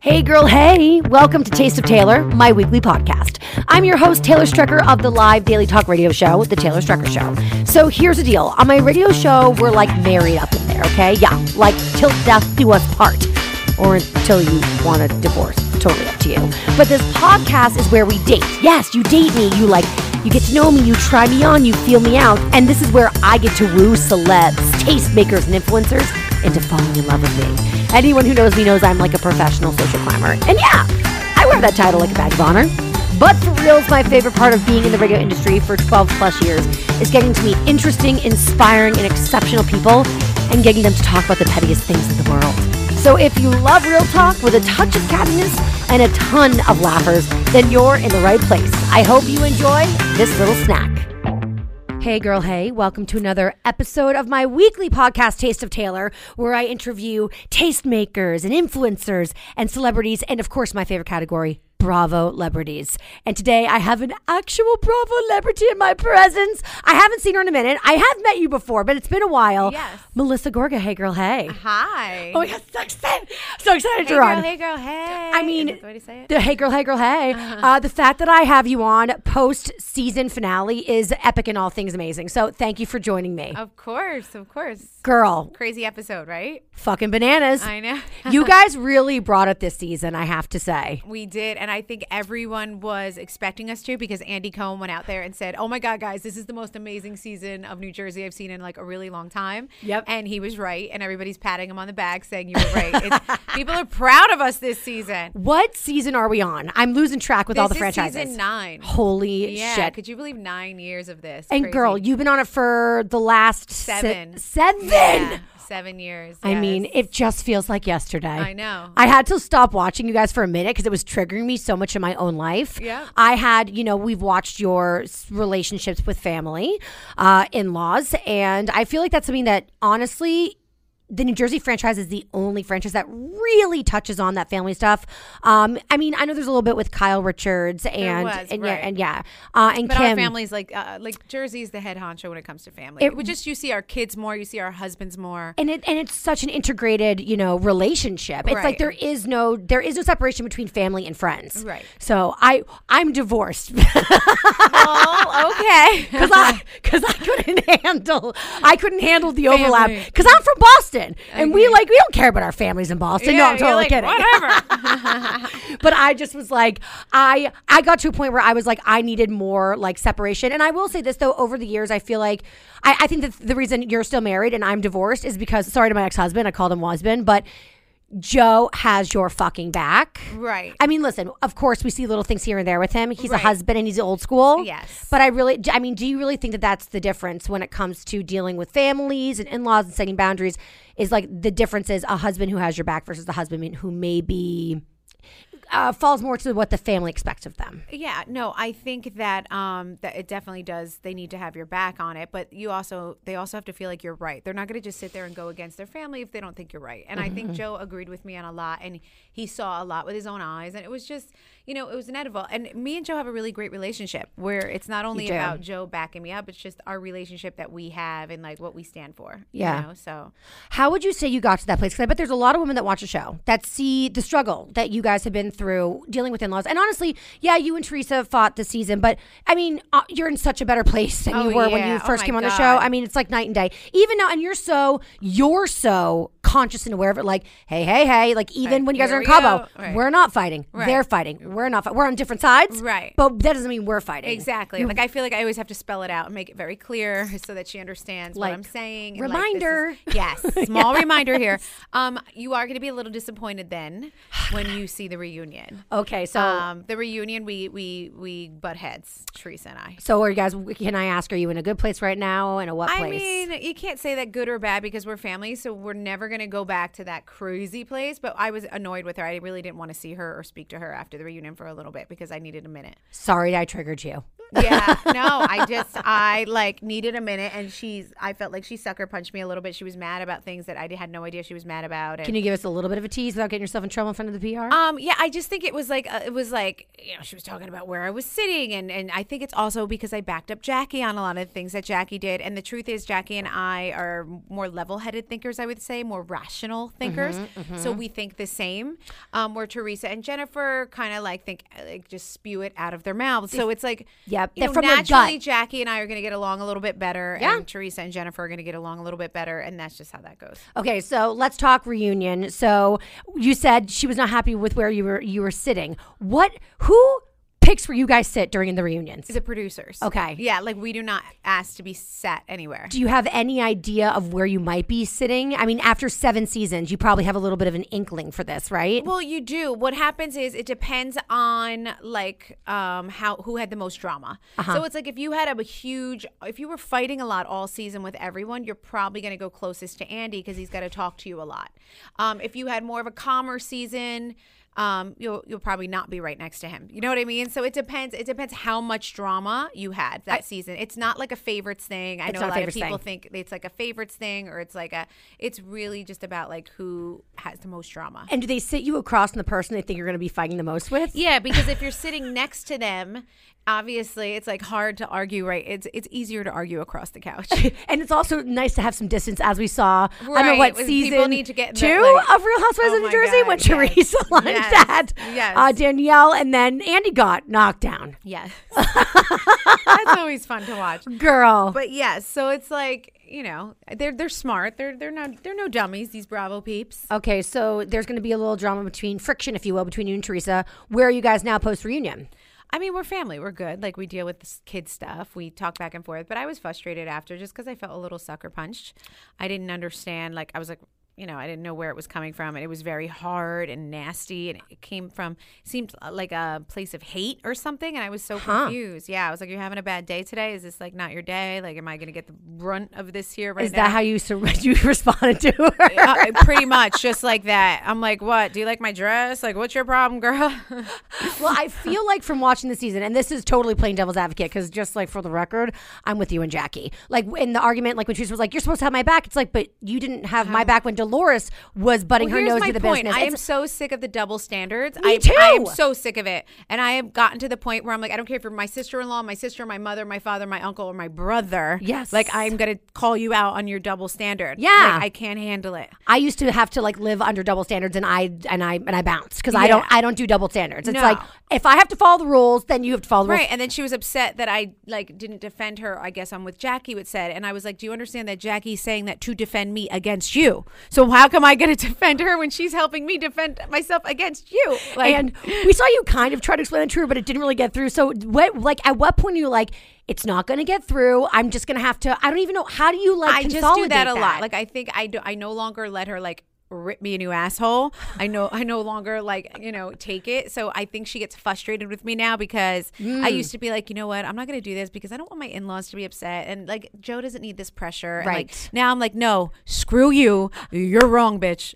Hey, girl, hey! Welcome to Taste of Taylor, my weekly podcast. I'm your host, Taylor Strecker of the live daily talk radio show, The Taylor Strecker Show. So here's the deal on my radio show, we're like married up in there, okay? Yeah, like till death do us part, or until you want a divorce. Totally up to you. But this podcast is where we date. Yes, you date me. You like, you get to know me, you try me on, you feel me out. And this is where I get to woo celebs, tastemakers, and influencers into falling in love with me. Anyone who knows me knows I'm like a professional social climber. And yeah, I wear that title like a badge of honor. But for reals, my favorite part of being in the radio industry for 12 plus years is getting to meet interesting, inspiring, and exceptional people and getting them to talk about the pettiest things in the world. So if you love real talk with a touch of cattiness and a ton of laughers, then you're in the right place. I hope you enjoy this little snack. Hey, girl, hey, welcome to another episode of my weekly podcast, Taste of Taylor, where I interview tastemakers and influencers and celebrities, and of course, my favorite category, Bravo celebrities. And today I have an actual Bravo celebrity in my presence. I haven't seen her in a minute. I have met you before, but it's been a while. Yes. Melissa Gorga. Hey, girl. Hey. Hi. Oh, yeah. So excited. So excited hey you're girl, on. hey girl, hey. I mean, the way to say it? The Hey Girl, Hey Girl, Hey. uh the fact that I have you on post season finale is epic and all things amazing. So thank you for joining me. Of course, of course. Girl, Crazy episode, right? fucking bananas. I know. you guys really brought it this season, I have to say. we did, and I think everyone was expecting us to because Andy Cohen went out there and said, "Oh my God, guys, this is the most amazing season of New Jersey I've seen in like a really long time." Yep. And he was right, and everybody's patting him on the back saying you were right. It's, people are proud of us this season. What season are we on? I'm losing track with all the is franchises. Season nine. Holy Yeah. shit. Could you believe nine years of this? and Crazy. girl, you've been on it for the last Seven. seven. Yeah, seven years. I mean, it just feels like yesterday. I know. I had to stop watching you guys for a minute because it was triggering me so much in my own life. Yeah. I had, you know, we've watched your relationships with family, uh, in laws, and I feel like that's something that honestly, the New Jersey franchise is the only franchise that really touches on that family stuff. Um, I mean, I know there's a little bit with Kyle Richards and was, and yeah, and yeah, uh, and But Kim. our family's like uh, like Jersey's the head honcho when it comes to family. It- we just you see our kids more, you see our husbands more. and it and it's such an integrated, you know, relationship. It's like there is no there is no separation between family and friends. Right. So I I'm divorced oh, okay. because I because I couldn't handle I couldn't handle the overlap because I'm from Boston and we like we don't care about our families in Boston. no, I'm totally like, kidding. Whatever. but I just was like, I I got to a point where I was like, I needed more like separation. And I will say this though, over the years, I feel like I, I think that the reason you're still married and I'm divorced is because sorry to my ex husband, I called him husband, but Joe has your fucking back. right. I mean, listen, of course, we see little things here and there with him. He's a husband and he's old school. Yes. But I really, I mean, do you really think that that's the difference when it comes to dealing with families and in laws and setting boundaries? Is like the difference is a husband who has your back versus the husband who may be uh, falls more to what the family expects of them. Yeah, no, I think that um that it definitely does. They need to have your back on it, but you also they also have to feel like you're right. They're not going to just sit there and go against their family if they don't think you're right. And I Mm-hmm. think Joe agreed with me on a lot, and he saw a lot with his own eyes, and it was just you know it was inevitable. And me and Joe have a really great relationship where it's not only about Joe backing me up, it's just our relationship that we have and like what we stand for. Yeah. you know? so How would you say you got to that place? Because I bet there's a lot of women that watch the show that see the struggle that you guys have been through dealing with in-laws. And honestly, yeah, you and Teresa fought this season, but I mean, uh, you're in such a better place than you Oh, were when you Oh, first my came on the show. I mean, it's like night and day. Even now, and you're so you're so conscious and aware of it. Like, hey, hey, hey. Like even Right. when you guys Here are in Cabo, go. Right. we're not fighting. Right. They're fighting. We're not. We're on different sides. Right. But that doesn't mean we're fighting. Exactly. Like I feel like I always have to spell it out and make it very clear so that she understands Like, what I'm saying. and, like, reminder. is- yes. Small reminder here. Um, you are going to be a little disappointed then when you see the reunion. Okay. So. Um, the reunion, we we we butt heads, Teresa and I. so are you guys? Can I ask? Are you in a good place right now? And a what place? I mean, you can't say that good or bad because we're family, so we're never going to go back to that crazy place. But I was annoyed with her. I really didn't want to see her or speak to her after the reunion for a little bit because I needed a minute. Sorry, I triggered you. Yeah. No i just i like needed a minute and she's i felt like she sucker punched me a little bit. She was mad about things that i had no idea she was mad about and, Can you give us a little bit of a tease without getting yourself in trouble in front of the PR? um yeah i just think it was like uh, it was like you know she was talking about where i was sitting and and i think it's also because i backed up jackie on a lot of things that jackie did and the truth is jackie and i are more level-headed thinkers i would say more rational thinkers. Mm-hmm, so we think the same. Um where teresa and jennifer kind of like think like just spew it out of their mouths. So it's like Yep, you they're know, from naturally gut. Jackie and I are going to get along a little bit better, Yeah. and Teresa and Jennifer are going to get along a little bit better, and that's just how that goes. okay, so let's talk reunion. So you said she was not happy with where you were you were sitting. What? Who picks where you guys sit during the reunions? The producers, Okay. yeah, like we do not ask to be sat anywhere. Do you have any idea of where you might be sitting? I mean, after seven seasons, you probably have a little bit of an inkling for this, right? Well, you do. What happens is it depends on like um how who had the most drama. Uh-huh. So it's like if you had a huge if you were fighting a lot all season with everyone, you're probably going to go closest to Andy because he's got to talk to you a lot. Um if you had more of a calmer season, um, you'll you'll probably not be right next to him. You know what I mean? So it depends. It depends how much drama you had that season. It's not like a favorites thing. I know a lot of people thing. think it's like a favorites thing, or it's like a. It's really just about like who has the most drama. and do they sit you across from the person they think you're going to be fighting the most with? Yeah, because if you're sitting next to them, obviously it's like hard to argue. Right? It's it's easier to argue across the couch. And it's also nice to have some distance, as we saw. I don't know what season need to get two the, like- of Real Housewives Oh of New Jersey God, when yes. Teresa lunged Yes, at yes. uh, Danielle, and then Andy got knocked down. yes, that's always fun to watch. Girl, But yes, so it's like you know they're they're smart. They're they're not they're no dummies. These Bravo peeps. okay, so there's going to be a little drama between friction, if you will, between you and Teresa. Where are you guys now post reunion? I mean, we're family. We're good. Like we deal with this kid stuff. We talk back and forth. But I was frustrated after just because I felt a little sucker punched. I didn't understand. Like I was like, you know, I didn't know where it was coming from, and it was very hard and nasty, and it came from seemed like a place of hate or something. And I was so confused. Yeah, I was like, "You're having a bad day today. Is this like not your day? Like, am I going to get the brunt of this here right Is now?" that how you sur- you responded to her? uh, pretty much just like that. I'm like, what? Do you like my dress? Like, what's your problem, girl? well, I feel like from watching the season, and this is totally playing devil's advocate, because just like for the record, I'm with you and Jackie. Like in the argument, like when she was like, "You're supposed to have my back," it's like, but you didn't have my back when Dolores was butting Well, her nose to the point. business. I am so sick of the double standards. Me I, too. I am so sick of it, and I have gotten to the point where I'm like, I don't care if you're my sister-in-law, my sister, my mother, my father, my uncle, or my brother. Yes. like I'm gonna call you out on your double standard. Yeah. Like, I can't handle it. I used to have to like live under double standards, and I and I and I bounced because I don't I don't do double standards. It's No. like if I have to follow the rules, then you have to follow the rules. Right, and then she was upset that I like didn't defend her. I guess I'm with Jackie. What said, and I was like, "Do you understand that Jackie's saying that to defend me against you? So how come I get to defend her when she's helping me defend myself against you?" Like, and we saw you kind of try to explain it to her, but it didn't really get through. So, what, like, at what point are you like, it's not going to get through? I'm just going to have to. I don't even know. How do you like? I just do that a lot. Like I think I do. I no longer let her like rip me a new asshole. I know. I no longer like you know take it. So I think she gets frustrated with me now because Mm. I used to be like, you know what, I'm not going to do this because I don't want my in laws to be upset and like Joe doesn't need this pressure. And, like, Right. now I'm like, no, screw you. You're wrong, bitch.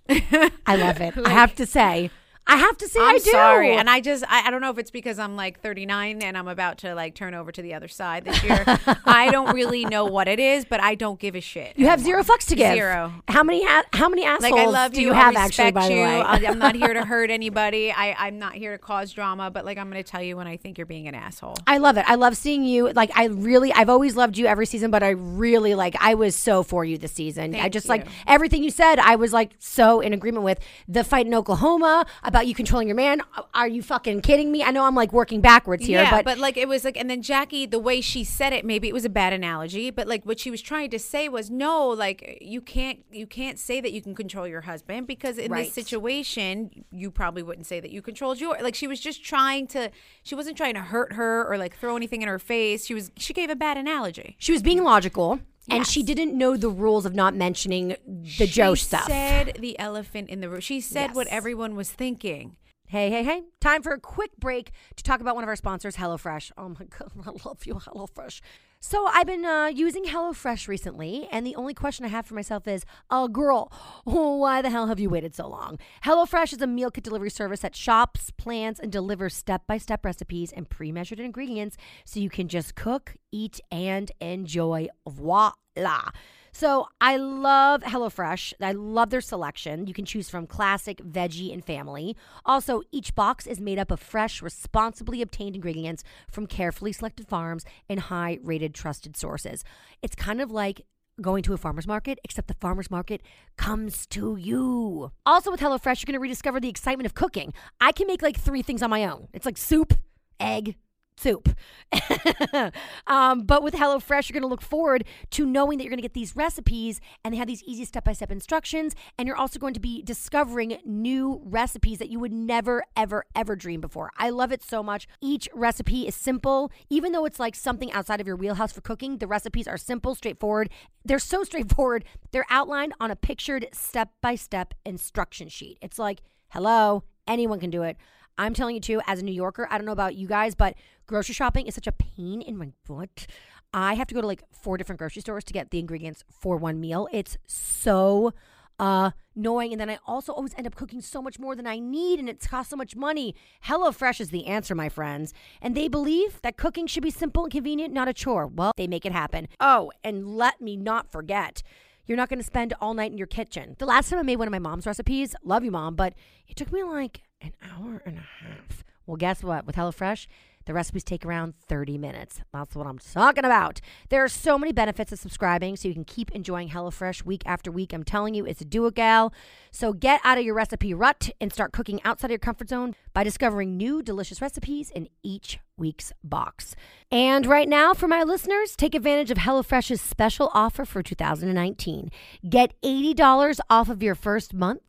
I love it. I have to say. I have to say I'm I do. sorry, and I just I, I don't know if it's because I'm like 39 and I'm about to like turn over to the other side this year. I don't really know what it is, but I don't give a shit. you have zero fucks to give. Zero. How many ha- how many assholes Like I love do you. you I have actually? respect By the you. way, I- I'm not here to hurt anybody. I I'm not here to cause drama. But like I'm going to tell you when I think you're being an asshole. I love it. I love seeing you. Like I really, I've always loved you every season, but I really like. I was so for you this season. I Thank just like you. everything you said. I was like so in agreement with the fight in Oklahoma about you controlling your man. Are you fucking kidding me? I know I'm like working backwards here, yeah, but, like it was like, and then Jackie, the way she said it, maybe it was a bad analogy, but like what she was trying to say was, no, like you can't, you can't say that you can control your husband because in Right. this situation, you probably wouldn't say that you controlled your. Like she was just trying to, she wasn't trying to hurt her or like throw anything in her face. She was, she gave a bad analogy. she was being logical, and she didn't know the rules of not mentioning the Joe stuff. she said the elephant in the room. She said what everyone was thinking. Hey, hey, hey. Time for a quick break to talk about one of our sponsors, HelloFresh. Oh my God, I love you, HelloFresh. So I've been uh, using HelloFresh recently, and the only question I have for myself is, oh, girl, why the hell have you waited so long? HelloFresh is a meal kit delivery service that shops, plans, and delivers step by step recipes and pre measured ingredients so you can just cook, eat, and enjoy. Voila. So I love HelloFresh. I love their selection. You can choose from classic, veggie, and family. Also, each box is made up of fresh, responsibly obtained ingredients from carefully selected farms and high rated trusted sources. It's kind of like going to a farmer's market, except the farmer's market comes to you. Also, with HelloFresh, you're going to rediscover the excitement of cooking. I can make like three things on my own. It's like soup, egg, soup. um, but with HelloFresh, you're going to look forward to knowing that you're going to get these recipes and they have these easy step by step instructions. And you're also going to be discovering new recipes that you would never, ever, ever dream before. I love it so much. Each recipe is simple. Even though it's like something outside of your wheelhouse for cooking, the recipes are simple, straightforward. They're so straightforward. They're outlined on a pictured step by step instruction sheet. It's like, hello, anyone can do it. I'm telling you too, as a New Yorker, I don't know about you guys, but grocery shopping is such a pain in my butt. I have to go to like four different grocery stores to get the ingredients for one meal. It's so uh, annoying. And then I also always end up cooking so much more than I need, and it's cost so much money. HelloFresh is the answer, my friends. And they believe that cooking should be simple and convenient, not a chore. Well, they make it happen. Oh, and let me not forget. You're not going to spend all night in your kitchen. The last time I made one of my mom's recipes, love you, mom, but it took me like an hour and a half. Well, guess what? With HelloFresh, the recipes take around 30 minutes. That's what I'm talking about. There are so many benefits of subscribing so you can keep enjoying HelloFresh week after week. I'm telling you, it's a do it, gal. So get out of your recipe rut and start cooking outside of your comfort zone by discovering new delicious recipes in each week's box. And right now, for my listeners, take advantage of HelloFresh's special offer for 2019. Get $80 off of your first month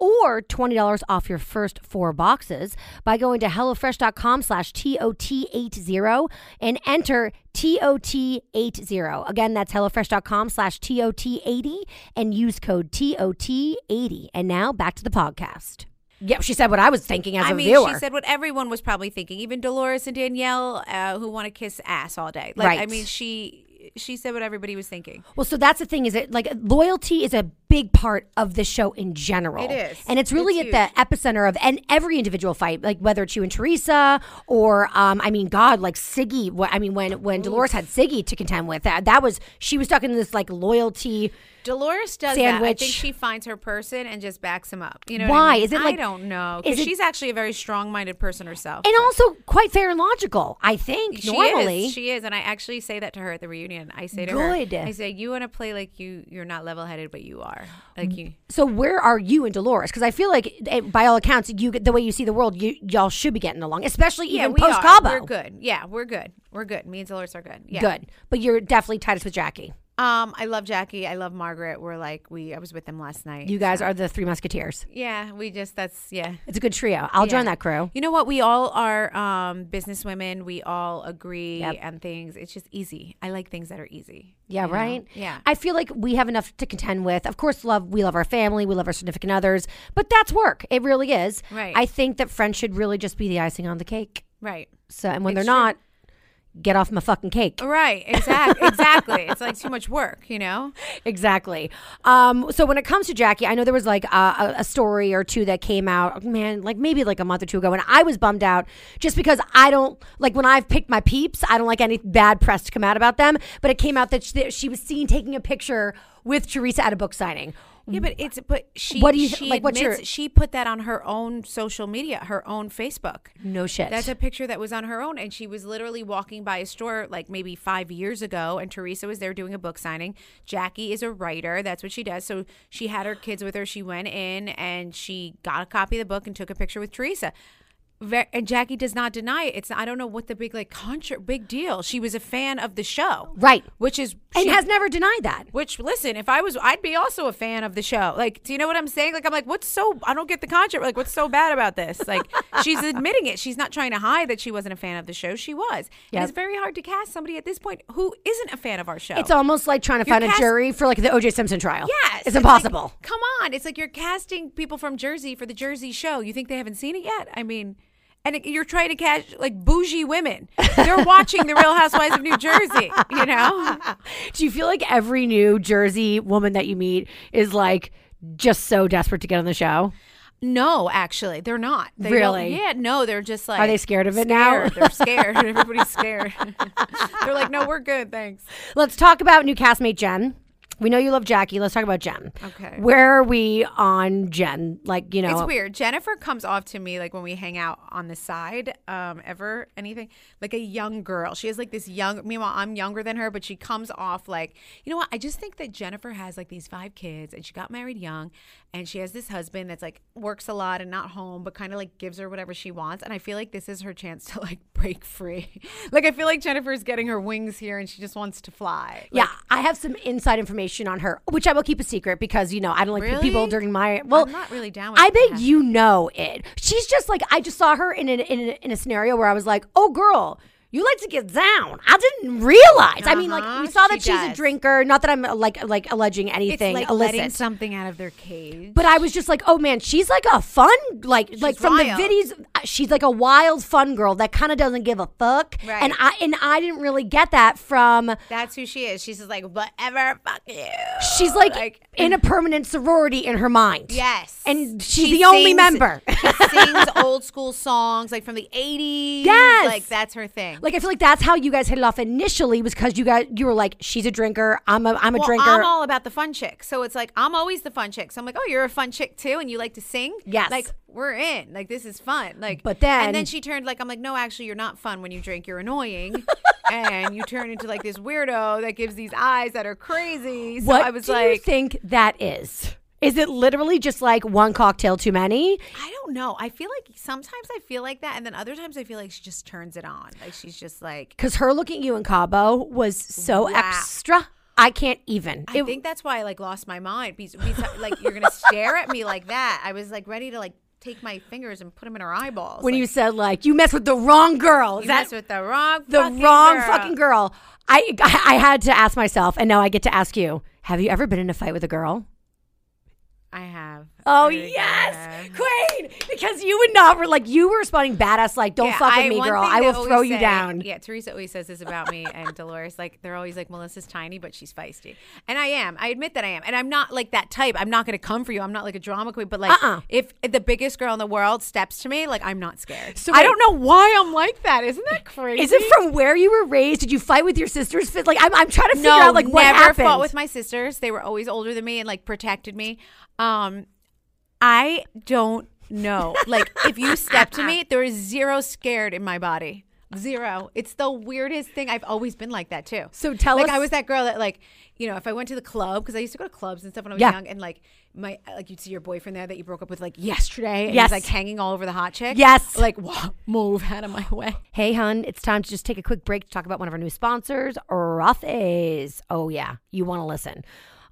or $20 off your first four boxes by going to HelloFresh.com slash TOT80 and enter TOT80. Again, that's HelloFresh.com slash TOT80 and use code TOT80. And now back to the podcast. Yep, she said what I was thinking as I a mean, viewer. she said what everyone was probably thinking, even Dolores and Danielle, uh, who want to kiss ass all day. Like, I mean, she she said what everybody was thinking. Well, so that's the thing is it like loyalty is a big part of the show in general. It is. and it's really It's at the epicenter of and every individual fight, like whether it's you and Teresa or um, I mean, God, like Siggy. What I mean, when when Dolores had Siggy to contend with, that that was she was stuck in this like loyalty. Dolores does that. I Sandwich. think she finds her person and just backs him up. You know Why? I mean? Is it like- I don't know. is Because it- she's actually a very strong-minded person herself. And also quite fair and logical, I think. She normally, is. She is, and I actually say that to her at the reunion. I say to Good. her, I say, "You want to play like you, you're not level-headed, but you are. Like you." so where are you and Dolores? Because I feel like, eh, by all accounts, you the way you see the world, you y'all should be getting along, especially even post are. Cabo. We're good. Yeah, we're good. We're good. Me and Dolores are good. Yeah. Good, but you're definitely tightest with Jackie. Um, I love Jackie. I love Margaret. We're like we. I was with them last night. You guys are the three musketeers. Yeah, we just that's yeah. It's a good trio. I'll join that crew. You know what? We all are um business women. We all agree Yep. and things. It's just easy. I like things that are easy. Yeah, you know? right. Yeah. I feel like we have enough to contend with. Of course, love we love our family, we love our significant others, but that's work. It really is. Right. I think that friends should really just be the icing on the cake. right. So, and when It's they're true. not, get off my fucking cake. Right, exactly, exactly. it's like too much work, you know. Exactly. Um, so when it comes to Jackie, I know there was like a, a, story or two that came out, man, like maybe like a month or two ago, and I was bummed out just because I don't like when I've picked my peeps, I don't like any bad press to come out about them. But it came out that she, that she was seen taking a picture with Teresa at a book signing. Yeah, but it's but she What do you- she like, what's your- she put that on her own social media, her own Facebook. No shit. That's a picture that was on her own, and she was literally walking by a store like maybe five years ago, and Teresa was there doing a book signing. Jackie is a writer; that's what she does. So she had her kids with her. She went in and she got a copy of the book and took a picture with Teresa. And Jackie does not deny it. It's I don't know what the big like contra- big deal. She was a fan of the show, Right. Which is and she- has never denied that. which listen, if I was, I'd be also a fan of the show. Like, do you know what I'm saying? Like, I'm like, what's so? I don't get the contra. Like, what's so bad about this? Like, she's admitting it. She's not trying to hide that she wasn't a fan of the show. She was. Yep. And it's very hard to cast somebody at this point who isn't a fan of our show. It's almost like trying to You're find cast- a jury for like the O.J. Simpson trial. Yes, it's like, impossible. come on, it's like you're casting people from Jersey for the Jersey show. You think they haven't seen it yet? I mean. And you're trying to catch like bougie women. They're watching the Real Housewives of New Jersey, you know? Do you feel like every New Jersey woman that you meet is like just so desperate to get on the show? No, actually, they're not. They Really? Yeah, no, they're just like. Are they scared of it now? They're scared. Everybody's scared. they're like, no, we're good, thanks. Let's talk about new castmate Jen. We know you love Jackie. Let's talk about Jen. Okay. Where are we on Jen? Like, you know, It's weird. Jennifer comes off to me like when we hang out on the side, um, ever anything like a young girl. She has like this young. Meanwhile, I'm younger than her, but she comes off like you know what? I just think that Jennifer has like these five kids, and she got married young, and she has this husband that's like works a lot and not home, but kind of like gives her whatever she wants. And I feel like this is her chance to like break free. like I feel like Jennifer's getting her wings here, and she just wants to fly. yeah, I have some inside information on her, which I will keep a secret because you know I don't like Really? people during my. Well, I'm not really down with I bet that. you know it. She's just like I just saw her in a, in a, in a scenario where I was like, oh girl. You like to get down. I didn't realize. I mean, like Uh-huh, we saw that she she's a drinker. Not that I'm uh, like like alleging It's anything like illicit. letting something out of their cage. But I was just like, oh man, she's like a fun, like like from wild. the videos, uh, she's like a wild, fun girl that kind of doesn't give a fuck. Right. And I and I didn't really get that from. That's who she is. She's just like, whatever, fuck you. She's like, in a permanent sorority in her mind. yes, And she's She the only sings- member. she sings old school songs like from the '80s. Yes. like that's her thing. Like I feel like that's how you guys hit it off initially was because you guys you were like she's a drinker I'm a I'm a well, drinker I'm all about the fun chick. So it's like I'm always the fun chick. So I'm like, oh, you're a fun chick too, and you like to sing. Yes. like we're in. Like this is fun. Like, But then- and then she turned like I'm like, no, actually, you're not fun when you drink. You're annoying, and you turn into like this weirdo that gives these eyes that are crazy. So what I was do like, you think that is? Is it literally just like one cocktail too many? I don't know. I feel like sometimes I feel like that, and then other times I feel like she just turns it on. Like she's just like. Because her looking at you in Cabo was so Wow. extra. I can't even. I It- think that's why I like lost my mind. Because, because like you're gonna stare at me like that. I was like ready to like take my fingers and put them in her eyeballs. when like, you said like you mess with the wrong girl, you that mess with the wrong the fucking wrong girl. fucking girl? I I had to ask myself, and now I get to ask you: Have you ever been in a fight with a girl? I have. Oh yes. Queen! Because you would not like you were responding badass, like don't Yeah, fuck with I- me, one girl. thing I they will always throw you say- down. Yeah, Teresa always says this about me and Dolores. Like they're always like Melissa's tiny, but she's feisty, and I am. I admit that I am, and I'm not like that type. I'm not going to come for you. I'm not like a drama queen, but like Uh-uh. if the biggest girl in the world steps to me, like I'm not scared. So I wait- don't know why I'm like that. Isn't that crazy? Is it from where you were raised? Did you fight with your sisters? Like I'm, I'm trying to figure out like what never happened. fought with my sisters. They were always older than me and like protected me. Um, I don't know. Like if you step to me, there is zero scared in my body. Zero. It's the weirdest thing. I've always been like that too. So tell like us- Like I was that girl that like, you know, if I went to the club because I used to go to clubs and stuff when I was Yeah. young, and like my like you'd see your boyfriend there that you broke up with like yesterday, and Yes. he's like hanging all over the hot chick. Yes. like move out of my way. Hey, hun, it's time to just take a quick break to talk about one of our new sponsors, Rothy's. Oh, yeah, you want to listen.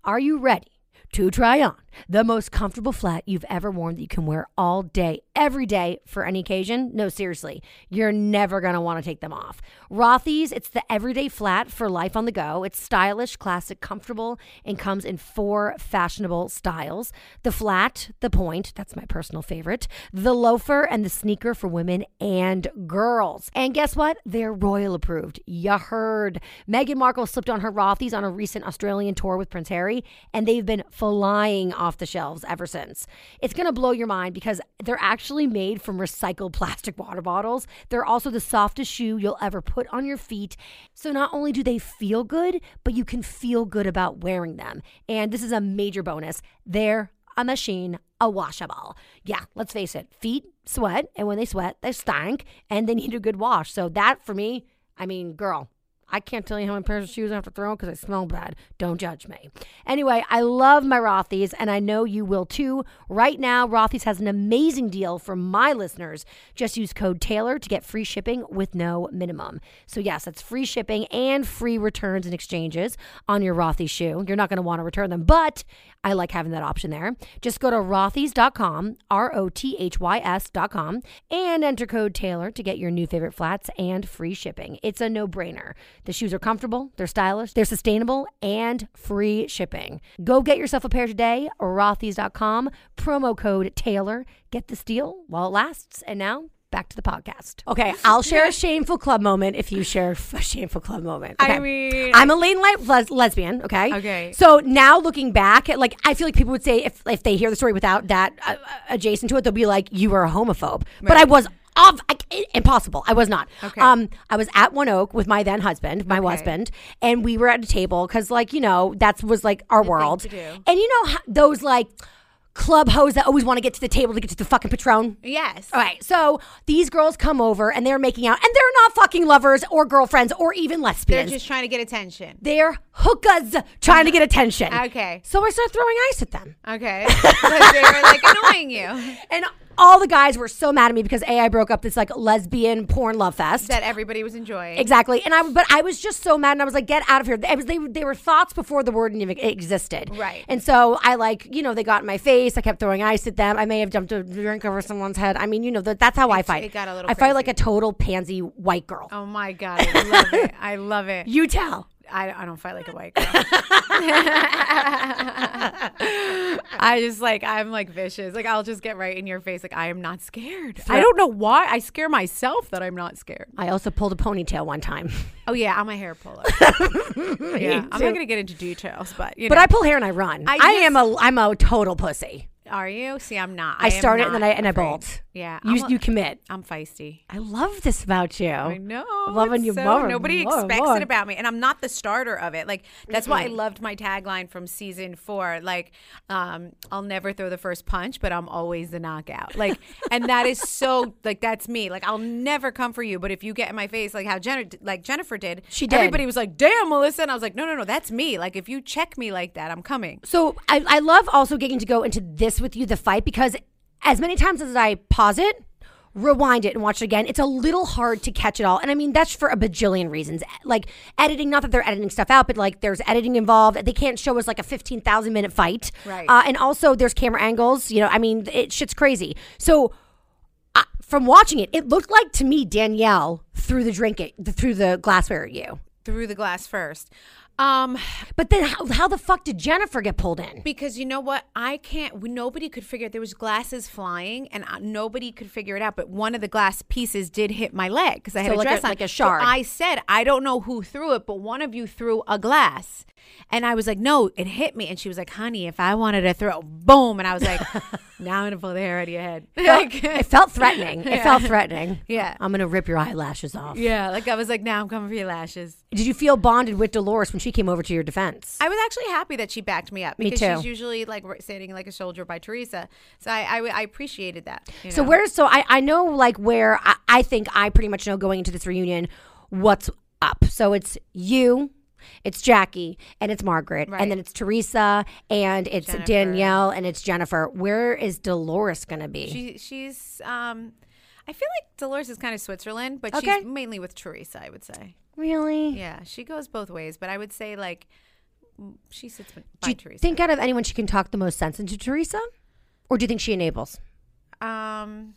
Are you ready to try on the most comfortable flat you've ever worn that you can wear all day, every day for any occasion. No, seriously, you're never going to want to take them off. Rothy's, it's the everyday flat for life on the go. It's stylish, classic, comfortable, and comes in four fashionable styles the flat, the point, that's my personal favorite, the loafer, and the sneaker for women and girls. And guess what? They're royal approved. You heard. Meghan Markle slipped on her Rothy's on a recent Australian tour with Prince Harry, and they've been flying off the shelves ever since. It's going to blow your mind because they're actually made from recycled plastic water bottles. They're also the softest shoe you'll ever put on your feet. So not only do they feel good, but you can feel good about wearing them. And this is a major bonus. They're a machine, a washable. Yeah, let's face it, feet sweat, and when they sweat, they stank, and they need a good wash. So that for me, I mean, girl, I can't tell you how many pairs of shoes I have to throw because I smell bad. Don't judge me. Anyway, I love my Rothy's, and I know you will too. Right now, Rothy's has an amazing deal for my listeners. Just use code Taylor to get free shipping with no minimum. So yes, it's free shipping and free returns and exchanges on your Rothy's shoe. You're not going to want to return them, but I like having that option there. Just go to rothys.com, R O T H Y S.com, and enter code Taylor to get your new favorite flats and free shipping. It's a no brainer. The shoes are comfortable, they're stylish, they're sustainable, and free shipping. Go get yourself a pair today, rothys.com, promo code Taylor. Get this deal while it lasts. And now, back to the podcast. Okay, I'll share a shameful club moment if you share a shameful club moment. I mean, I'm a lane light les- lesbian. Okay. Okay. So now looking back, at, like I feel like people would say if if they hear the story without that uh, uh, adjacent to it, they'll be like, "You were a homophobe." But I was. Of, I, impossible. I was not. Okay. Um, I was at One Oak with my then husband, my Okay. husband, and we were at a table because, like, you know, that was like our world. to do. And you know how, those like club hoes that always want to get to the table to get to the fucking Patron. Yes. All right, so these girls come over and they're making out, and they're not fucking lovers or girlfriends or even lesbians. They're just trying to get attention. They're hookahs trying to get attention. Okay. So I start throwing ice at them. Okay. They were like annoying you. And all the guys were so mad at me because A, I broke up this like lesbian porn love fest. That everybody was enjoying. Exactly, and I but I was just so mad, and I was like, "Get out of here!" It was they they were thoughts before the word even existed, Right. And so I like you know they got in my face. I kept throwing ice at them. I may have jumped a drink over someone's head. I mean, you know that, that's how I fight. it got a little I fight like a total pansy white girl. Oh my God. I love it. I love it. You tell. I, I don't fight like a white girl. I just like I'm like vicious. Like I'll just get right in your face. Like I am not scared. I don't know why. I scare myself that I'm not scared. I also pulled a ponytail one time, Oh yeah, I'm a hair puller. yeah, I'm not gonna get into details, but you know. but I pull hair and I run. I, I am a I'm a total pussy. Are you? See, I'm not. I, am start it and then I and I bolt. Yeah, you I'm you commit. I'm feisty. I love this about you. I know. Loving you so- more Nobody more expects more. it about me, and I'm not the starter of it. Like that's why I loved my tagline from season four. Like, um, I'll never throw the first punch, but I'm always the knockout. Like, and that is so like that's me. Like, I'll never come for you, but if you get in my face, like how Jenna, like Jennifer did, She did. Everybody was like, "Damn, Melissa," and I was like, "No, no, no, that's me. Like, if you check me like that, I'm coming." So I, I love also getting to go into this with you, the fight, because as many times as I pause it, rewind it and watch it again, it's a little hard to catch it all. And I mean, that's for a bajillion reasons. Like editing, not that they're editing stuff out, but like there's editing involved. They can't show us like a 15,000 minute fight. Right. Uh, and also there's camera angles. You know, I mean, it shit's crazy. So uh, from watching it, it looked like to me Danielle threw the drink at, through the glassware at you. Through the glass first. Um, But then how, how the fuck did Jennifer get pulled in? Because you know what, I can't. Nobody could figure. it. There was glasses flying, and I, nobody could figure it out. But one of the glass pieces did hit my leg because I had So a like a- dress on. like a So. I said, I don't know who threw it, but one of you threw a glass, and I was like, no, it hit me. And she was like, honey, if I wanted to throw, boom, and I was like, now I'm gonna pull the hair out of your head. like, It felt threatening. It felt threatening. Yeah. I'm going to rip your eyelashes off. yeah, like I was like, now I'm coming for your lashes. Did you feel bonded with Dolores when she came over to your defense? I was actually happy that she backed me up Me because too. she's usually like standing like a soldier by Teresa. So I, I, I appreciated that. you so where so I, I know like where I, I think I pretty much know going into this reunion what's up. So it's you, it's Jackie, and it's Margaret, Right. and then it's Teresa, and it's Jennifer. Danielle, and it's Jennifer. Where is Dolores gonna be? She she's um I feel like Dolores is kind of Switzerland, but Okay. she's mainly with Teresa, I would say. really? Yeah, she goes both ways, but I would say like she sits by Do you Teresa. think out of anyone she can talk the most sense into Teresa? Or do you think she enables? Um,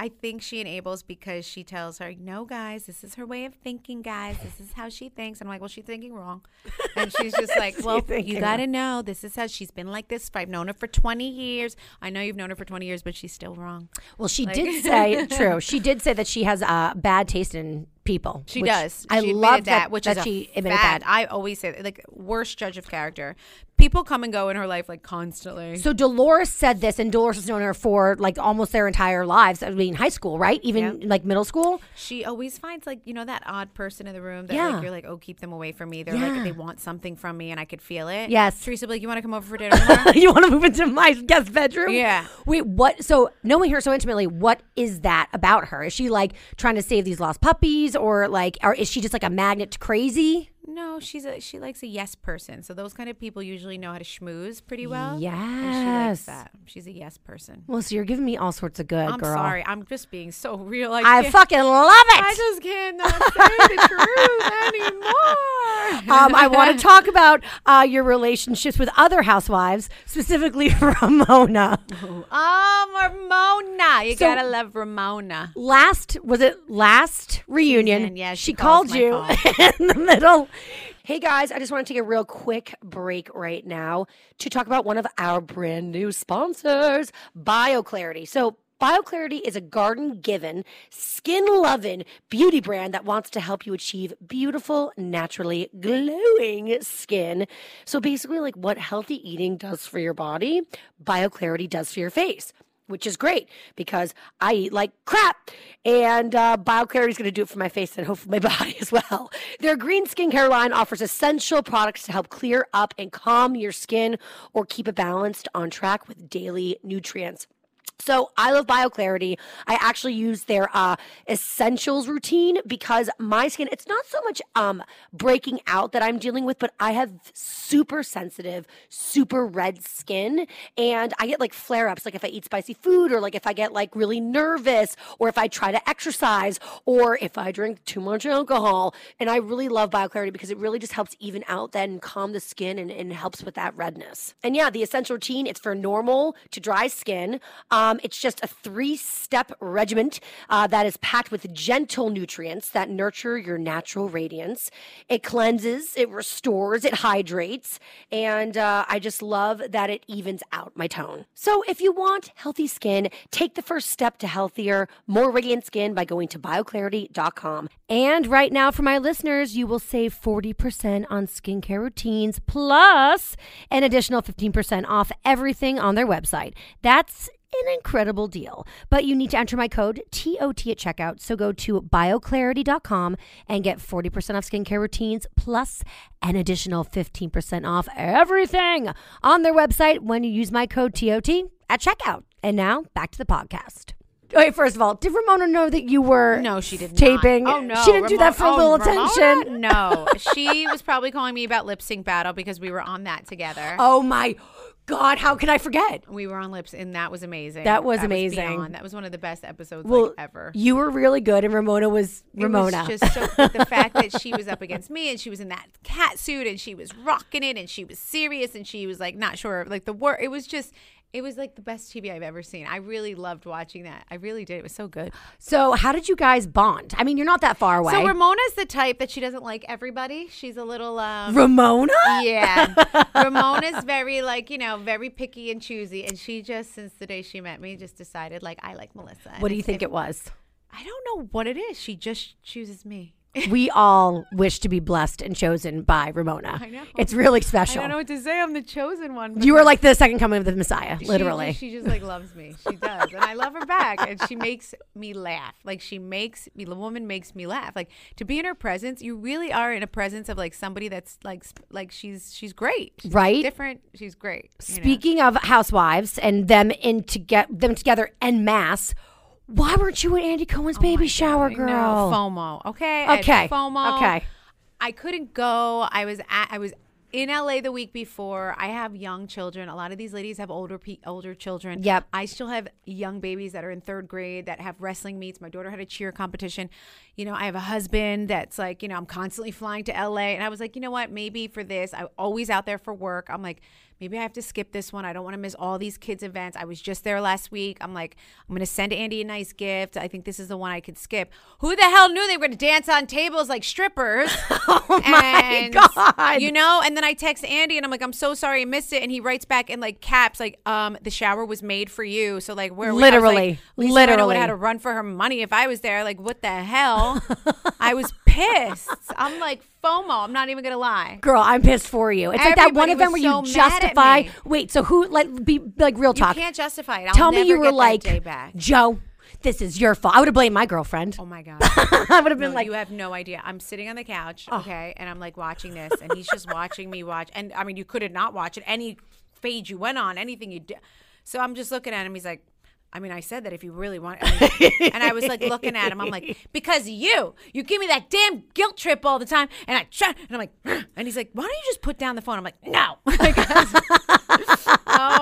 I think she enables because she tells her, "No, guys, this is her way of thinking, guys. This is how she thinks." And I'm like, "Well, she's thinking wrong," and she's just like, "Well, you got to know this is how she's been like this. I've known her for 20 years. I know you've known her for 20 years, but she's still wrong." Well, she did say true. She did say that she has uh, bad taste in people. She does. I she love admitted that, which that is she a admitted fact. that. I always say that, like worst judge of character. People come and go in her life like constantly. So Dolores said this, and Dolores has known her for like almost their entire lives. I mean, high school, right? Even like middle school. she always finds like you know that odd person in the room that Yeah. like you're like oh keep them away from me. They're Yeah. like they want something from me and I could feel it. Yes. Teresa, like you want to come over for dinner you want to move into my guest bedroom? Yeah. Wait, what? So knowing her so intimately, what is that about her? Is she like trying to save these lost puppies, or like, or is she just like a magnet to crazy? No, she's a she likes a yes person. So those kind of people usually know how to schmooze pretty well. And she Yes. likes that. She's a yes person. Well, so you're giving me all sorts of good, I'm girl. sorry. I'm just being so real. I, I fucking love it. I just cannot say the truth anymore. um, I want to talk about uh, your relationships with other housewives, specifically Ramona. Oh, You So- gotta love Ramona. Last was it last reunion? Season, yeah, she, she called you in the middle. Hey guys, I just want to take a real quick break right now to talk about one of our brand new sponsors, BioClarity. So BioClarity is a garden given, skin loving beauty brand that wants to help you achieve beautiful, naturally glowing skin. So basically, like what healthy eating does for your body, BioClarity does for your face which is great because I eat like crap. And uh, BioClarity is going to do it for my face and hopefully my body as well. Their green skincare line offers essential products to help clear up and calm your skin or keep it balanced on track with daily nutrients. So I love BioClarity. I actually use their uh, essentials routine because my skin, it's not so much um, breaking out that I'm dealing with, but I have super sensitive, super red skin. And I get like flare ups, like if I eat spicy food or like if I get like really nervous or if I try to exercise or if I drink too much alcohol. And I really love BioClarity because it really just helps even out and calm the skin and, and helps with that redness. And yeah, the essential routine, it's for normal to dry skin. Um, it's just a three step regimen uh, that is packed with gentle nutrients that nurture your natural radiance. It cleanses, it restores, it hydrates. And uh, I just love that it evens out my tone. So if you want healthy skin, take the first step to healthier, more radiant skin by going to bioclarity.com. And right now, for my listeners, you will save 40% on skincare routines plus an additional 15% off everything on their website. That's an incredible deal. But you need to enter my code TOT at checkout. So go to bioclarity.com and get 40% off skincare routines plus an additional 15% off everything on their website when you use my code TOT at checkout. And now back to the podcast. Wait, first of all, did Ramona know that you were No, she did taping? not. Oh no, she didn't do that for a little oh, Ramona? attention. No, she was probably calling me about lip sync battle because we were on that together. Oh my God, how can I forget? We were on lips, and that was amazing. That was amazing. beyond. That was one of the best episodes Well, like ever. you were really good, and Ramona was It Ramona. was just so the fact that she was up against me and she was in that cat suit and she was rocking it and she was serious and she was like not sure like the word. It was just it was like the best TV I've ever seen. I really loved watching that. I really did. It was so good. so, how did you guys bond? I mean, you're not that far away. So Ramona's the type that she doesn't like everybody. She's a little um Ramona? yeah. Ramona's very like, you know, very picky and choosy and she just since the day she met me just decided like I like Melissa. What do you think it was? I don't know what it is. She just chooses me. We all wish to be blessed and chosen by Ramona. I know. It's really special. I don't know what to say. I'm the chosen one. You are like the second coming of the Messiah, She- literally. She, just like loves me. She does. And I love her back. And she makes me laugh. Like she makes me the woman makes me laugh. Like to be in her presence, you really are in a presence of like somebody that's like like she's she's great. She's Right? Different. She's great. you know? Speaking of housewives and them in to get them together en masse, why weren't you at Andy Cohen's oh baby shower, know, girl? FOMO. Okay. Okay. FOMO. Okay. I couldn't go. I was at, I was in LA the week before. I have young children. A lot of these ladies have older pe- older children. Yep. I still have young babies that are in third grade that have wrestling meets. My daughter had a cheer competition. You know, I have a husband that's like, you know, I'm constantly flying to LA. And I was like, you know what? Maybe for this, I'm always out there for work. I'm like, maybe I have to skip this one. I don't want to miss all these kids' events. I was just there last week. I'm like, I'm going to send Andy a nice gift. I think this is the one I could skip. Who the hell knew they were going to dance on tables like strippers? Oh my And, God. You know, and then I text Andy and I'm like, I'm so sorry I missed it. And he writes back in like caps, like, um, the shower was made for you. So like where I was like, Literally. Literally. would have had to run for her money if I was there. Like, what the hell? I was pissed. I'm like FOMO. I'm not even gonna lie. Girl, I'm pissed for you. It's like that one Everybody event where you so at justify. Wait, so who? Like, be like real talk. You can't justify it. I'll Tell me you were like. Joe, this is your fault. I would have blamed my girlfriend. Oh my god. I would have been No, like, you have no idea. I'm sitting on the couch, oh. okay, and I'm like watching this, and he's just watching me watch. And I mean, you could have not watched it. Any page you went on, anything you did. So I'm just looking at him. He's like, I mean, I said that if you really want, I mean- and I was like looking at him. I'm like, because you, you give me that damn guilt trip all the time, and I try, and I'm like, and he's like, why don't you just put down the phone? I'm like, no. oh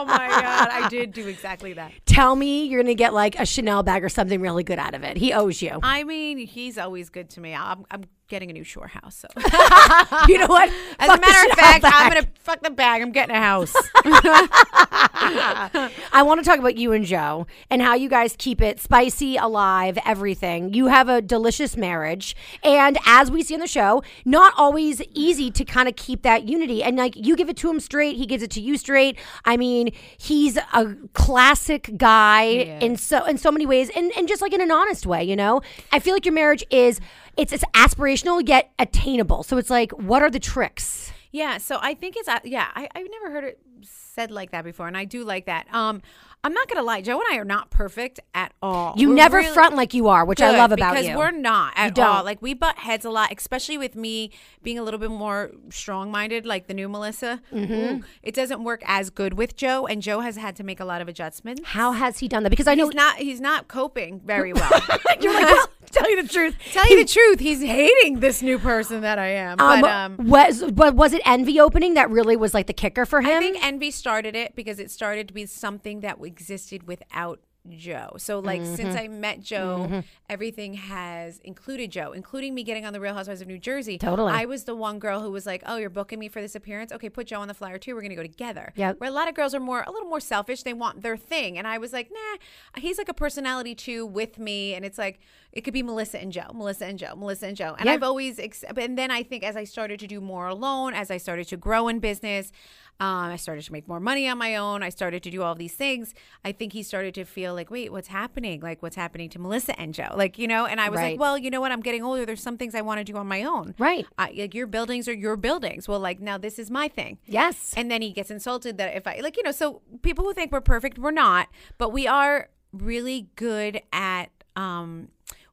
my god, I did do exactly that. tell me you're gonna get like a Chanel bag or something really good out of it. He owes you. I mean, he's always good to me. I'm, I'm getting a new shore house, so. you know what? As Fuck a matter of fact, I'm gonna fuck the bag. I'm getting a house. I want to talk about you and Joe and how you guys keep it spicy, alive, everything. You have a delicious marriage. And as we see on the show, not always easy to kind of keep that unity. And like you give it to him straight, he gives it to you straight. I mean, he's a classic guy in so in so many ways and, and just like in an honest way, you know? I feel like your marriage is it's it's aspirational yet attainable. So it's like, what are the tricks? yeah, so I think it's uh, yeah. I, I've never heard it said like that before, and I do like that. Um, I'm not gonna lie, Joe and I are not perfect at all. You We're never really- front like you are, which I love about because you. Because we're not at all. Like we butt heads a lot, especially with me being a little bit more strong-minded, like the new Melissa. Mm-hmm. It doesn't work as good with Joe, and Joe has had to make a lot of adjustments. How has he done that? Because I know He's not. He's not coping very well. you're like, well, tell you the truth. Tell you the truth, he's hating this new person that I am. Um, But um, was but was it envy opening that really was like the kicker for him? I think envy started it because it started to be something that existed without Joe. So like Mm-hmm. since I met Joe, everything has included Joe, including me getting on the Real Housewives of New Jersey. Totally. I was the one girl who was like, "Oh, you're booking me for this appearance? Okay, put Joe on the flyer too. We're going to go together." Yep. Where a lot of girls are more a little more selfish. They want their thing. And I was like, "Nah, he's like a personality too with me." And it's like it could be Melissa and Joe, Melissa and Joe, Melissa and Joe. And Yeah. I've always ex- and then I think as I started to do more alone, as I started to grow in business, um, I started to make more money on my own. I started to do all these things. I think he started to feel like, wait, what's happening? Like, what's happening to Melissa and Joe? Like, you know, and I was Right. like, well, you know what? I'm getting older. There's some things I want to do on my own. Right. I, like, your buildings are your buildings. Well, like, now this is my thing. yes. And then he gets insulted that if I, like, you know, so people who think we're perfect, we're not, but we are really good at, um,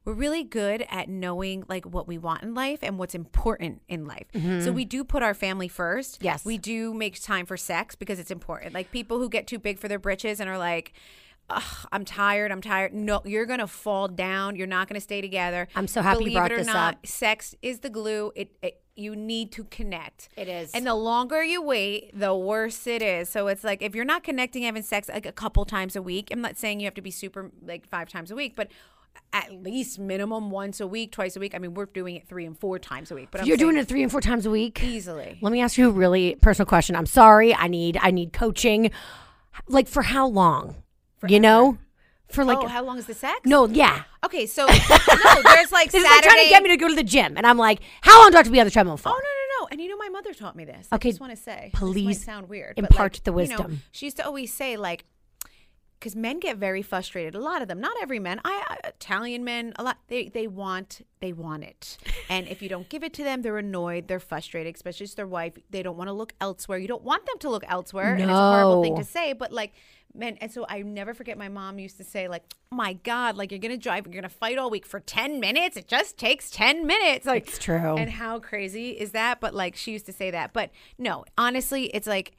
we're really good at knowing like what we want in life and what's important in life. So mm-hmm. we do put our family first. Yes. We do make time for sex because it's important. Like people who get too big for their britches and are like, Ugh, I'm tired. I'm tired. No, you're gonna fall down. You're not gonna stay together. I'm so happy you Believe brought it or this not, up. sex is the glue. It, it you need to connect. It is. And the longer you wait, the worse it is. So it's like if you're not connecting, having sex like a couple times a week. I'm not saying you have to be super like five times a week, but at least minimum once a week, twice a week. I mean, we're doing it three and four times a week. But I'm You're doing it three and four times a week. easily. Let me ask you a really personal question. I'm sorry. I need I need coaching. Like for how long? You know, for like oh, how long is the sex? no, yeah. Okay, so no, there's like This is Saturday. like trying to get me to go to the gym, and I'm like, how long do I have to be on the treadmill for? Oh no no no! And you know, my mother taught me this. Okay, I just want to say, this please might sound weird. but, impart like, the you know, wisdom. she used to always say like, because men get very frustrated. A lot of them, not every man. I Italian men, a lot. They they want they want it, and if you don't give it to them, they're annoyed. They're frustrated, especially it's their wife. They don't want to look elsewhere. You don't want them to look elsewhere, and it's a horrible thing to say, but like. Men, and so I never forget my mom used to say, like, oh my God, like you're gonna drive, you're gonna fight all week for 10 minutes. It just takes 10 minutes. Like It's true. And how crazy is that? But like she used to say that. But no, honestly, it's like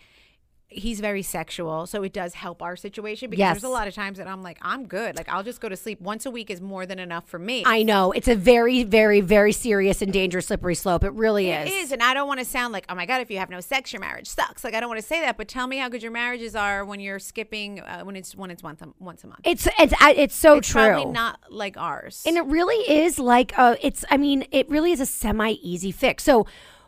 he's very sexual, so it does help our situation because Yes. there's a lot of times that I'm like, I'm good. Like I'll just go to sleep. Once a week is more than enough for me. I know it's a very, very, very serious and dangerous slippery slope. It really It is. is, and I don't want to sound like, oh my god, if you have no sex, your marriage sucks. Like I don't want to say that, but tell me how good your marriages are when you're skipping uh, when it's when it's once a, once a month. It's it's it's so it's true. probably not like ours. And it really is like uh it's I mean, it really is a semi easy fix. So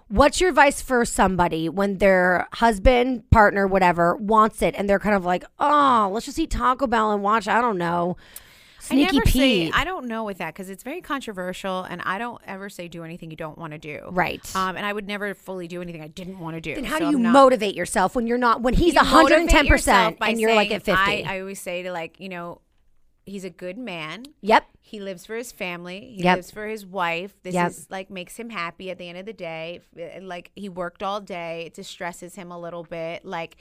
what's your advice for somebody when their husband, partner, whatever, wants it and they're kind of like, Oh, let's just eat Taco Bell and watch, I don't know. I Sneaky never say Pete. I don't know with that because it's very controversial, and I don't ever say do anything you don't want to do. Right. Um, and I would never fully do anything I didn't want to do. and how So do you not- motivate yourself when you're not when he's You hundred and motivate ten yourself percent and you're like at fifty? I, I always say to like you know, he's a good man. yep. He lives for his family. He Yep. lives for his wife. This Yep. is like makes him happy at the end of the day. Like he worked all day. It distresses him a little bit. Like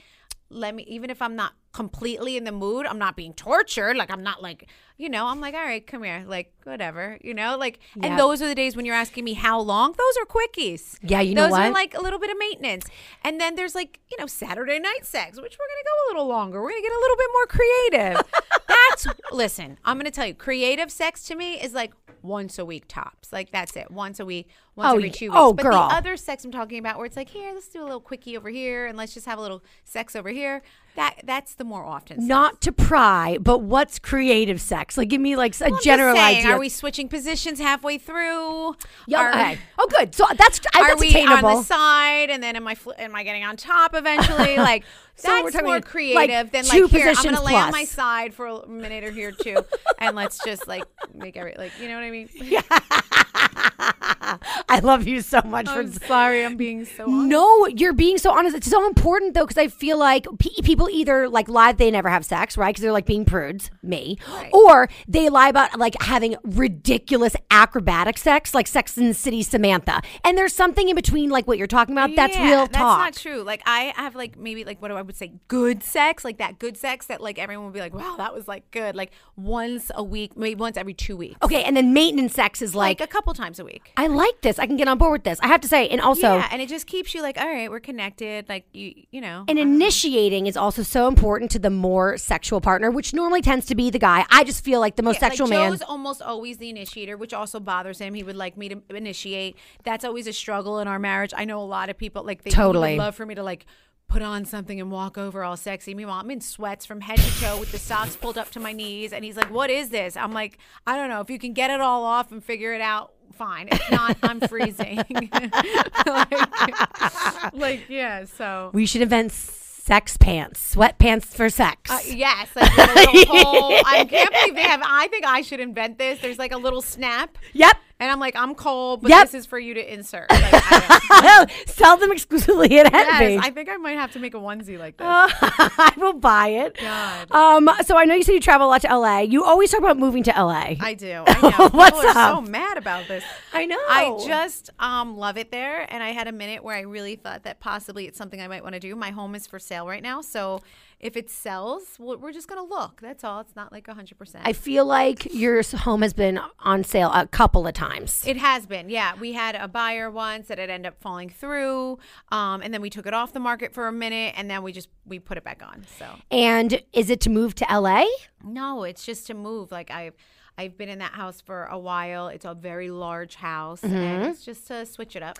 let me even if I'm not completely in the mood, I'm not being tortured. Like I'm not like, you know, I'm like, all right, come here. Like whatever, you know? Like Yep. and those are the days when you're asking me how long? Those are quickies. Yeah, you know those are like a little bit of maintenance. And then there's like, you know, Saturday night sex, which we're going to go a little longer. We're going to get a little bit more creative. that's listen, I'm going to tell you, creative sex to me is like once a week tops. Like that's it. Once a week, once Oh, every two weeks. oh, but girl. the other sex I'm talking about where it's like, here, let's do a little quickie over here and let's just have a little sex over here. That that's the more often. sex. Not to pry, but what's creative sex? Like give me like a just general saying, idea. Are we switching positions halfway through? Yeah, Are- okay. Oh good. So that's I- are that's we attainable. on the side and then am I fl- am I getting on top eventually? Like So we're that's talking more like creative than two like here I'm gonna lay on my side for a minute or here too, and let's just like make every like you know what I mean. I love you so much I'm sorry, I'm being so. honest. No, you're being so honest. It's so important though, because I feel like pe- people either like lie they never have sex, right? Because they're like being prudes, me, or they lie about like having ridiculous acrobatic sex, like Sex and the City Samantha. And there's something in between, like what you're talking about. That's Yeah, real talk. That's not true. Like I have like maybe like what do I would say good sex, like that good sex that like everyone would be like, wow, that was like good. Like once a week, maybe once every two weeks, Okay, and then maintenance sex is like, like, a couple times a week. I like this. I can get on board with this. I have to say, and also. yeah, and it just keeps you like, all right, we're connected. Like you, you know. And um, initiating is also so important to the more sexual partner, which normally tends to be the guy. I just feel like the most Yeah, sexual like man. Joe's almost always the initiator, which also bothers him. He would like me to initiate. That's always a struggle in our marriage. I know a lot of people like they Totally. love for me to like put on something and walk over all sexy. Meanwhile, I'm in sweats from head to toe with the socks pulled up to my knees, and he's like, "What is this?" I'm like, "I don't know. If you can get it all off and figure it out." Fine. If not, I'm freezing. like, like, yeah. So We should invent sex pants, sweatpants for sex. Uh, yes, like hole. I can't believe they have. I think I should invent this. There's like a little snap, yep. And I'm like, I'm cold, but Yep. this is for you to insert. Like, I Sell them exclusively at Envy. yes, I think I might have to make a onesie like this. I will buy it. God. Um, so I know you said you travel a lot to LA. You always talk about moving to LA. I do. I know. What's People are up? so mad about this. I know. I just um, love it there, and I had a minute where I really thought that possibly it's something I might want to do. My home is for sale right now, so if it sells, we're we're just gonna look. That's all. It's not like hundred percent. I feel like your home has been on sale a couple of times. It has been, yeah. We had a buyer once that it ended up falling through, um, and then we took it off the market for a minute, and then we just we put it back on. So And is it to move to LA? no, it's just to move. Like I've I've been in that house for a while. It's a very large house, Mm-hmm. and it's just to switch it up.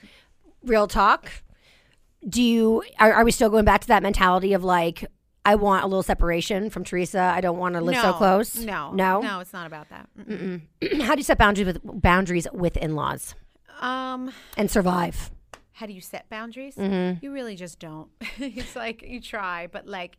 Real talk. Do you are, are we still going back to that mentality of like I want a little separation from Teresa. I don't want to live so close. No, no. no. It's not about that. Mm-mm. How do you set boundaries with boundaries with in-laws Um, and survive? how do you set boundaries? Mm-hmm. You really just don't. it's like you try, but like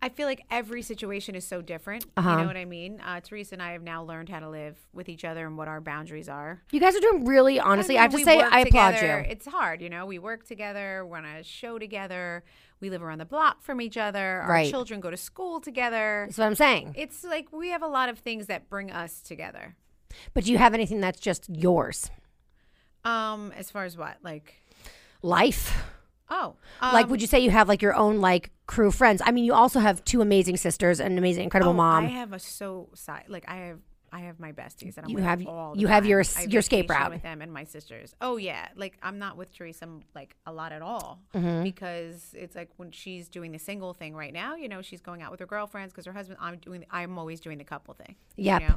I feel like every situation is so different. Uh-huh. You know what I mean? Uh, Teresa and I have now learned how to live with each other and what our boundaries are. You guys are doing really honestly. I, mean, have to say I applaud together. you. It's hard, you know. We work together. We're on a show together. We live around the block from each other. Our Right. children go to school together. That's what I'm saying. It's like we have a lot of things that bring us together. But do you have anything that's just yours? Um, as far as what, like, Life. Oh, like um, would you say you have like your own like crew of friends? I mean, you also have two amazing sisters and an amazing incredible oh, mom. I have a so side like I have I have my besties and I'm You with have- all you have your I your escape route. with them and my sisters. Oh yeah, like I'm not with Teresa like a lot at all Mm-hmm. because it's like when she's doing the single thing right now. You know, she's going out with her girlfriends because her husband. I'm doing. I'm always doing the couple thing. Yeah. You know?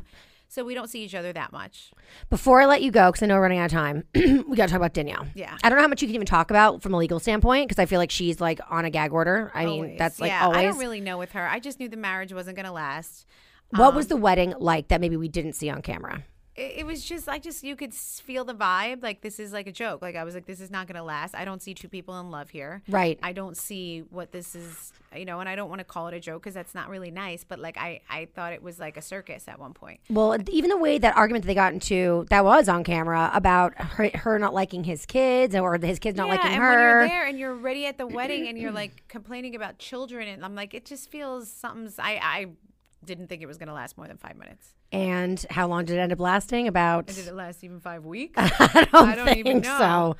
So we don't see each other that much. Before I let you go, because I know we're running out of time, we got to talk about Danielle. Yeah. I don't know how much you can even talk about from a legal standpoint because I feel like she's like on a gag order. I mean, that's like yeah, always. I don't really know with her. I just knew the marriage wasn't going to last. what was um, the wedding like that maybe we didn't see on camera? It, it was just I just you could feel the vibe like this is like a joke. Like I was like this is not gonna last. I don't see two people in love here. Right. I don't see what this is you know and I don't want to call it a joke because that's not really nice but like I I thought it was like a circus at one point. Well, even the way that argument that they got into that was on camera about her, her not liking his kids or his kids not yeah, liking and her. when you're there and you're ready at the wedding and you're like complaining about children and I'm like it just feels something's I I didn't think it was gonna last more than five minutes And how long did it end up lasting? About did it last even five weeks I don't, I don't think even know. so.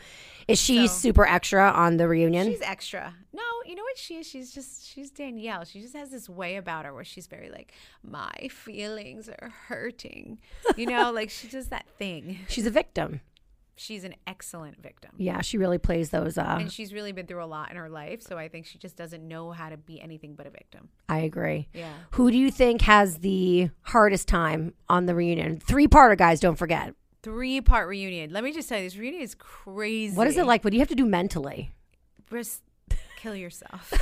Is she So- super extra on the reunion? She's extra. No, you know what she is? She's just she's Danielle. She just has this way about her where she's very like, my feelings are hurting. You know, like she does that thing. She's a victim. She's an excellent victim. Yeah, she really plays those. Uh, And she's really been through a lot in her life, so I think she just doesn't know how to be anything but a victim. I agree. Yeah. Who do you think has the hardest time on the reunion? Three parter guys, don't forget. Three part reunion. Let me just tell you, this reunion is crazy. What is it like? What do you have to do mentally? Just kill yourself.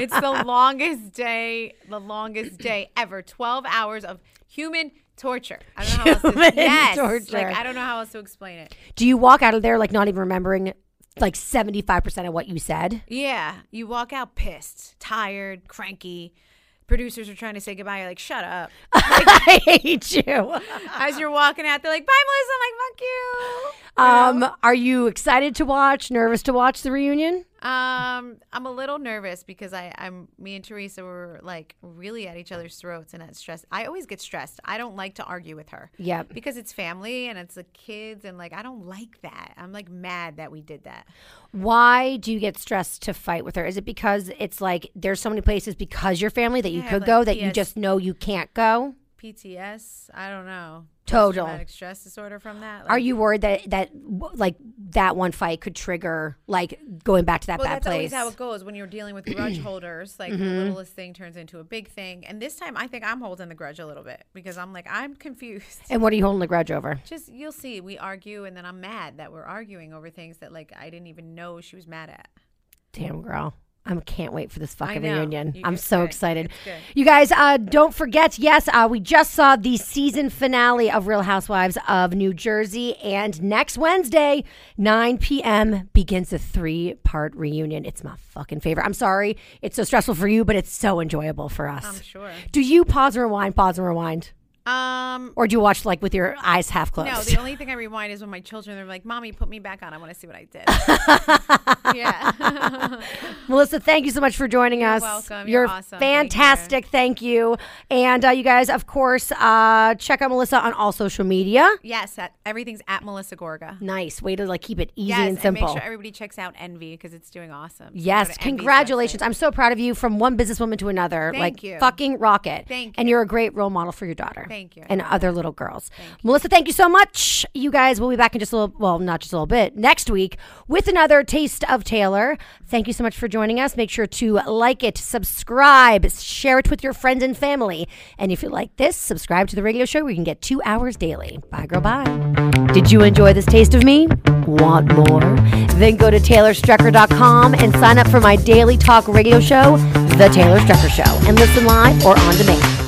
it's the longest day, the longest day ever. 12 hours of human torture. I don't know how else Human to yes, torture. Like I don't know how else to explain it. Do you walk out of there like not even remembering like 75% of what you said? Yeah, you walk out pissed, tired, cranky. Producers are trying to say goodbye. You're like, shut up. I hate you. As you're walking out, they're like, bye, Melissa. I'm like, fuck you. Um, are you excited to watch? Nervous to watch the reunion? Um, I'm a little nervous because I, I'm me and Teresa were like really at each other's throats and at stress. I always get stressed. I don't like to argue with her. Yep. Because it's family and it's the kids and like I don't like that. I'm like mad that we did that. Why do you get stressed to fight with her? Is it because it's like there's so many places because you're family that you have, could like, go that you just know you can't go? PTS, I don't know. Total. Stress disorder from that. Are you worried that that like that one fight could trigger like going back to that Well, bad that's place? always how it goes when you're dealing with grudge holders. Like Mm-hmm. the littlest thing turns into a big thing. And this time, I think I'm holding the grudge a little bit because I'm like I'm confused. and what are you holding the grudge over? Just you'll see. We argue, and then I'm mad that we're arguing over things that like I didn't even know she was mad at. Damn girl. I can't wait for this fucking reunion. You- I'm so good. excited. You guys, uh, don't forget, yes, uh, we just saw the season finale of Real Housewives of New Jersey. And next Wednesday, 9 p.m., begins the three part reunion. It's my fucking favorite. I'm sorry it's so stressful for you, but it's so enjoyable for us. I'm sure. Do you pause and rewind, pause and rewind? Um. Or do you watch like with your eyes half closed? No, the only thing I rewind is when my children are like, "Mommy, put me back on. I want to see what I did." yeah. Melissa, thank you so much for joining us. welcome. You're, You're awesome. Thank you. fantastic. Thank you. And uh, you guys, of course, uh, check out Melissa on all social media. yes. At, everything's at Melissa Gorga. Nice way to like keep it easy yes, and simple. make sure everybody checks out Envy because it's doing awesome. So Yes, congratulations. I'm so proud of you from one businesswoman to another. Thank like you. fucking rocket. Thank you. And you're a great role model for your daughter. Thank you. And other little girls. Melissa, thank you so much. You guys will be back in just a little well, not just a little bit, next week with another taste of Taylor. Thank you so much for joining us. Make sure to like it, subscribe, share it with your friends and family. And if you like this, subscribe to the radio show where you can get two hours daily. Bye, girl, bye. Did you enjoy this taste of me? Want more? Then go to TaylorStrecker.com and sign up for my daily talk radio show, The Taylor Strecker Show, and listen live or on demand.